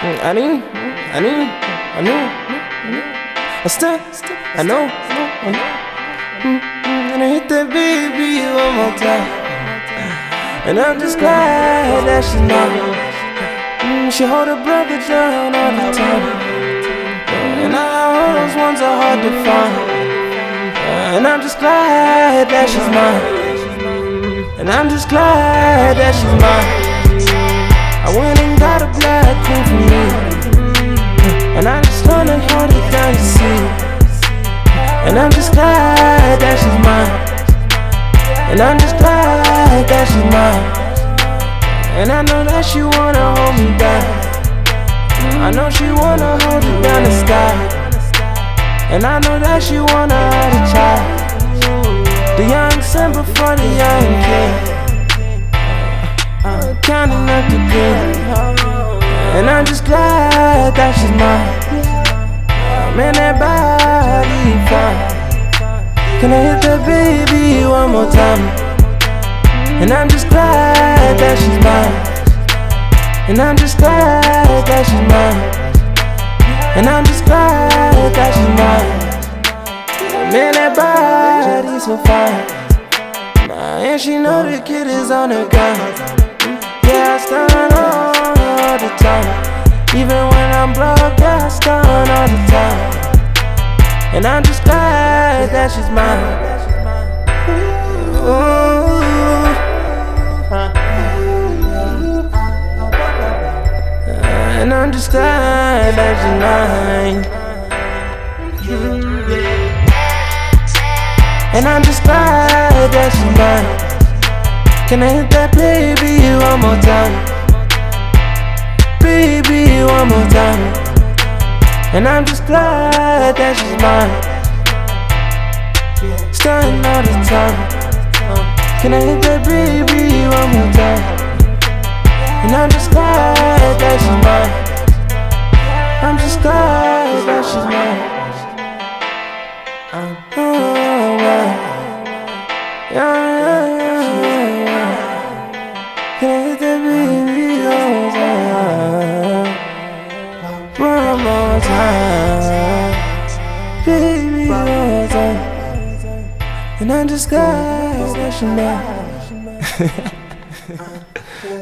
I knew, I knew, I knew, I. I still, I know, I know. And I hit that baby one more time. And I'm just glad that she's mine. Mm, She hold her brother down all the time. And I know those ones are hard to find. And I'm just glad that she's mine. And I'm just glad that she's mine. I went and got a black queen And I'm just glad that she's mine. And I'm just glad that she's mine. And I know that she wanna hold me down. I know she wanna hold it down the sky. And I know that she wanna have a child. The young son before the young king. Counting up the green. And I'm just glad that she's mine. Man, that body fine. Can I hit that baby one more time? And I'm just glad that she's mine. And I'm just glad that she's mine. And I'm just glad that she's mine. Man, that body so fine. Nah, and she know the kid is on the gun. And I'm just glad that she's mine. And I'm just glad that she's mine. And I'm just glad that she's mine. Can I hit that baby one more time? Baby, one more time. And I'm just glad that she's mine. Starting all the time. Can I hit that baby one more time? And I'm just glad that she's mine. I'm just glad that she's mine. Baby, one more time. And I'm just glad that she's mine.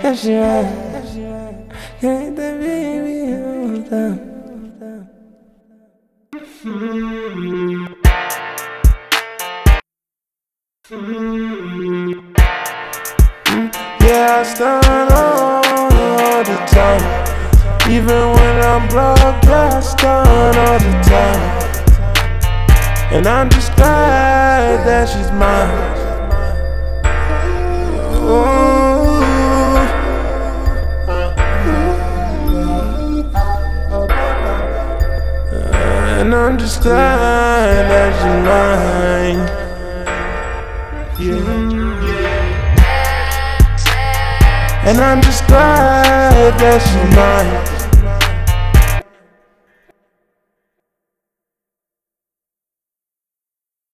That she mine. Can I hit that baby more time? Yeah, I stun all the time. Even when I'm yeah, I And I'm just glad that she's mine. Ooh. And I'm just glad that she's mine. Yeah. And I'm just glad that she's mine.